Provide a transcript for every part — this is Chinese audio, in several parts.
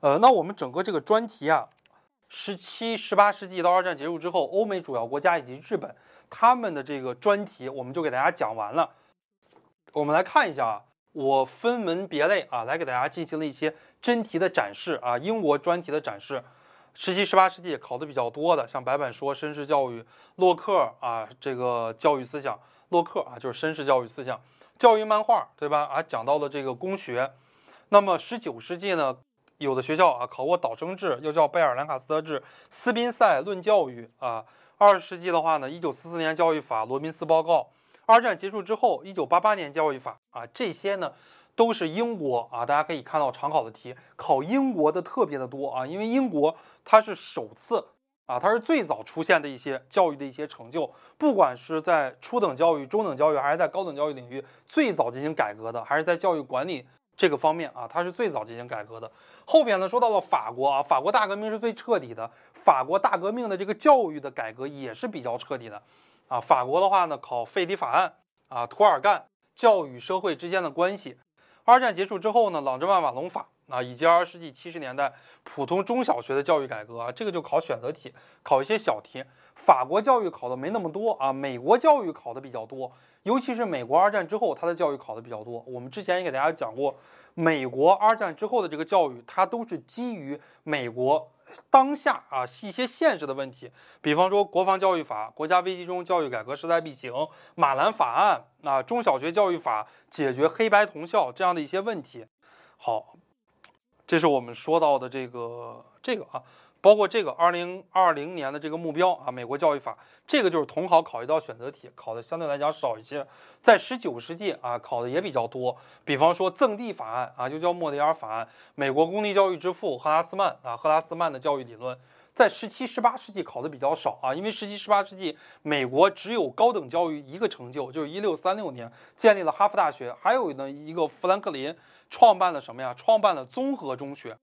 呃，那我们整个这个专题啊，十七、十八世纪到二战结束之后，欧美主要国家以及日本他们的这个专题，我们就给大家讲完了。我们来看一下啊，我分门别类啊，来给大家进行了一些真题的展示啊，英国专题的展示。十七、十八世纪考的比较多的，像白板说绅士教育，洛克啊，这个教育思想，洛克啊就是绅士教育思想，教育漫画，对吧？啊，讲到了这个工学。那么十九世纪呢，有的学校啊考过导生制，又叫贝尔兰卡斯特制，斯宾塞论教育啊。二十世纪的话呢，一九四四年教育法，罗宾斯报告。二战结束之后，一九八八年教育法啊，这些呢。都是英国啊，大家可以看到常考的题，考英国的特别的多啊，因为英国它是首次啊，它是最早出现的一些教育的一些成就，不管是在初等教育、中等教育，还是在高等教育领域，最早进行改革的，还是在教育管理这个方面啊，它是最早进行改革的。后边呢，说到了法国啊，法国大革命是最彻底的，法国大革命的这个教育的改革也是比较彻底的啊。法国的话呢，考费迪法案啊，涂尔干教育社会之间的关系。二战结束之后呢，朗之万瓦隆法啊，以及二十世纪七十年代普通中小学的教育改革啊，这个就考选择题，考一些小题。法国教育考的没那么多啊，美国教育考的比较多，尤其是美国二战之后，它的教育考的比较多。我们之前也给大家讲过，美国二战之后的这个教育，它都是基于美国。当下啊，一些现实的问题，比方说国防教育法、国家危机中教育改革势在必行、马兰法案啊、中小学教育法解决黑白同校这样的一些问题。好，这是我们说到的这个这个啊。包括这个二零二零年的这个目标啊，美国教育法，这个就是统考考一道选择题，考的相对来讲少一些。在十九世纪啊，考的也比较多。比方说赠地法案啊，就叫莫迪尔法案，美国公立教育之父赫拉斯曼啊，赫拉斯曼的教育理论，在十七、十八世纪考的比较少啊，因为十七、十八世纪美国只有高等教育一个成就，就是一六三六年建立了哈佛大学，还有呢一个富兰克林创办了什么呀？创办了综合中学。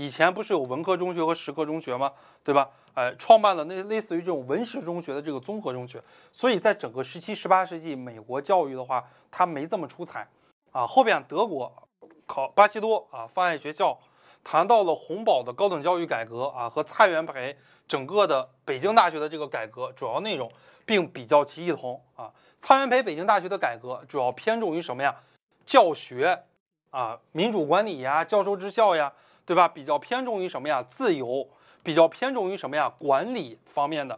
以前不是有文科中学和实科中学吗？对吧？哎，创办了那类似于这种文实中学的这个综合中学，所以在整个十七、十八世纪，美国教育的话，它没这么出彩啊。后边德国考巴西多啊，放爱学校谈到了洪堡的高等教育改革啊，和蔡元培整个的北京大学的这个改革主要内容，并比较其一同啊。蔡元培北京大学的改革主要偏重于什么呀？教学啊，民主管理呀，教授治校呀。对吧？比较偏重于什么呀？自由，比较偏重于什么呀？管理方面的。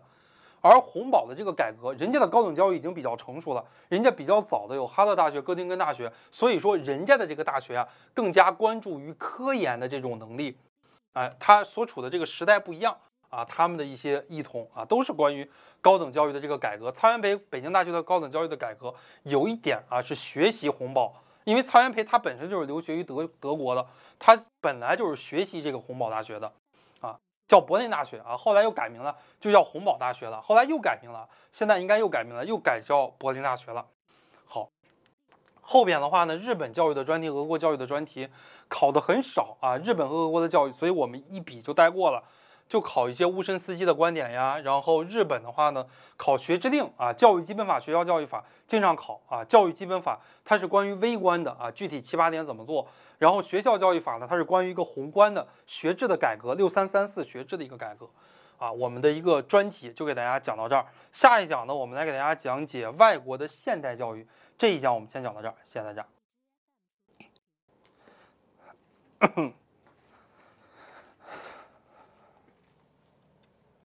而洪堡的这个改革，人家的高等教育已经比较成熟了，人家比较早的有哈勒大学、哥廷根大学，所以说人家的这个大学啊，更加关注于科研的这种能力。哎，他所处的这个时代不一样啊，他们的一些异同啊，都是关于高等教育的这个改革。蔡元培北京大学的高等教育的改革，有一点啊是学习洪堡。因为曹元培他本身就是留学于德德国的，他本来就是学习这个洪堡大学的，啊，叫柏林大学啊，后来又改名了，就叫洪堡大学了，后来又改名了，现在应该又改名了，又改叫柏林大学了。好，后边的话呢，日本教育的专题、俄国教育的专题考的很少啊，日本和俄国的教育，所以我们一笔就带过了。就考一些乌申斯基的观点呀，然后日本的话呢，考学制定啊，教育基本法、学校教育法经常考啊，教育基本法它是关于微观的啊，具体七八点怎么做，然后学校教育法呢，它是关于一个宏观的学制的改革，六三三四学制的一个改革。啊，我们的一个专题就给大家讲到这儿，下一讲呢，我们来给大家讲解外国的现代教育，这一讲我们先讲到这儿，谢谢大家。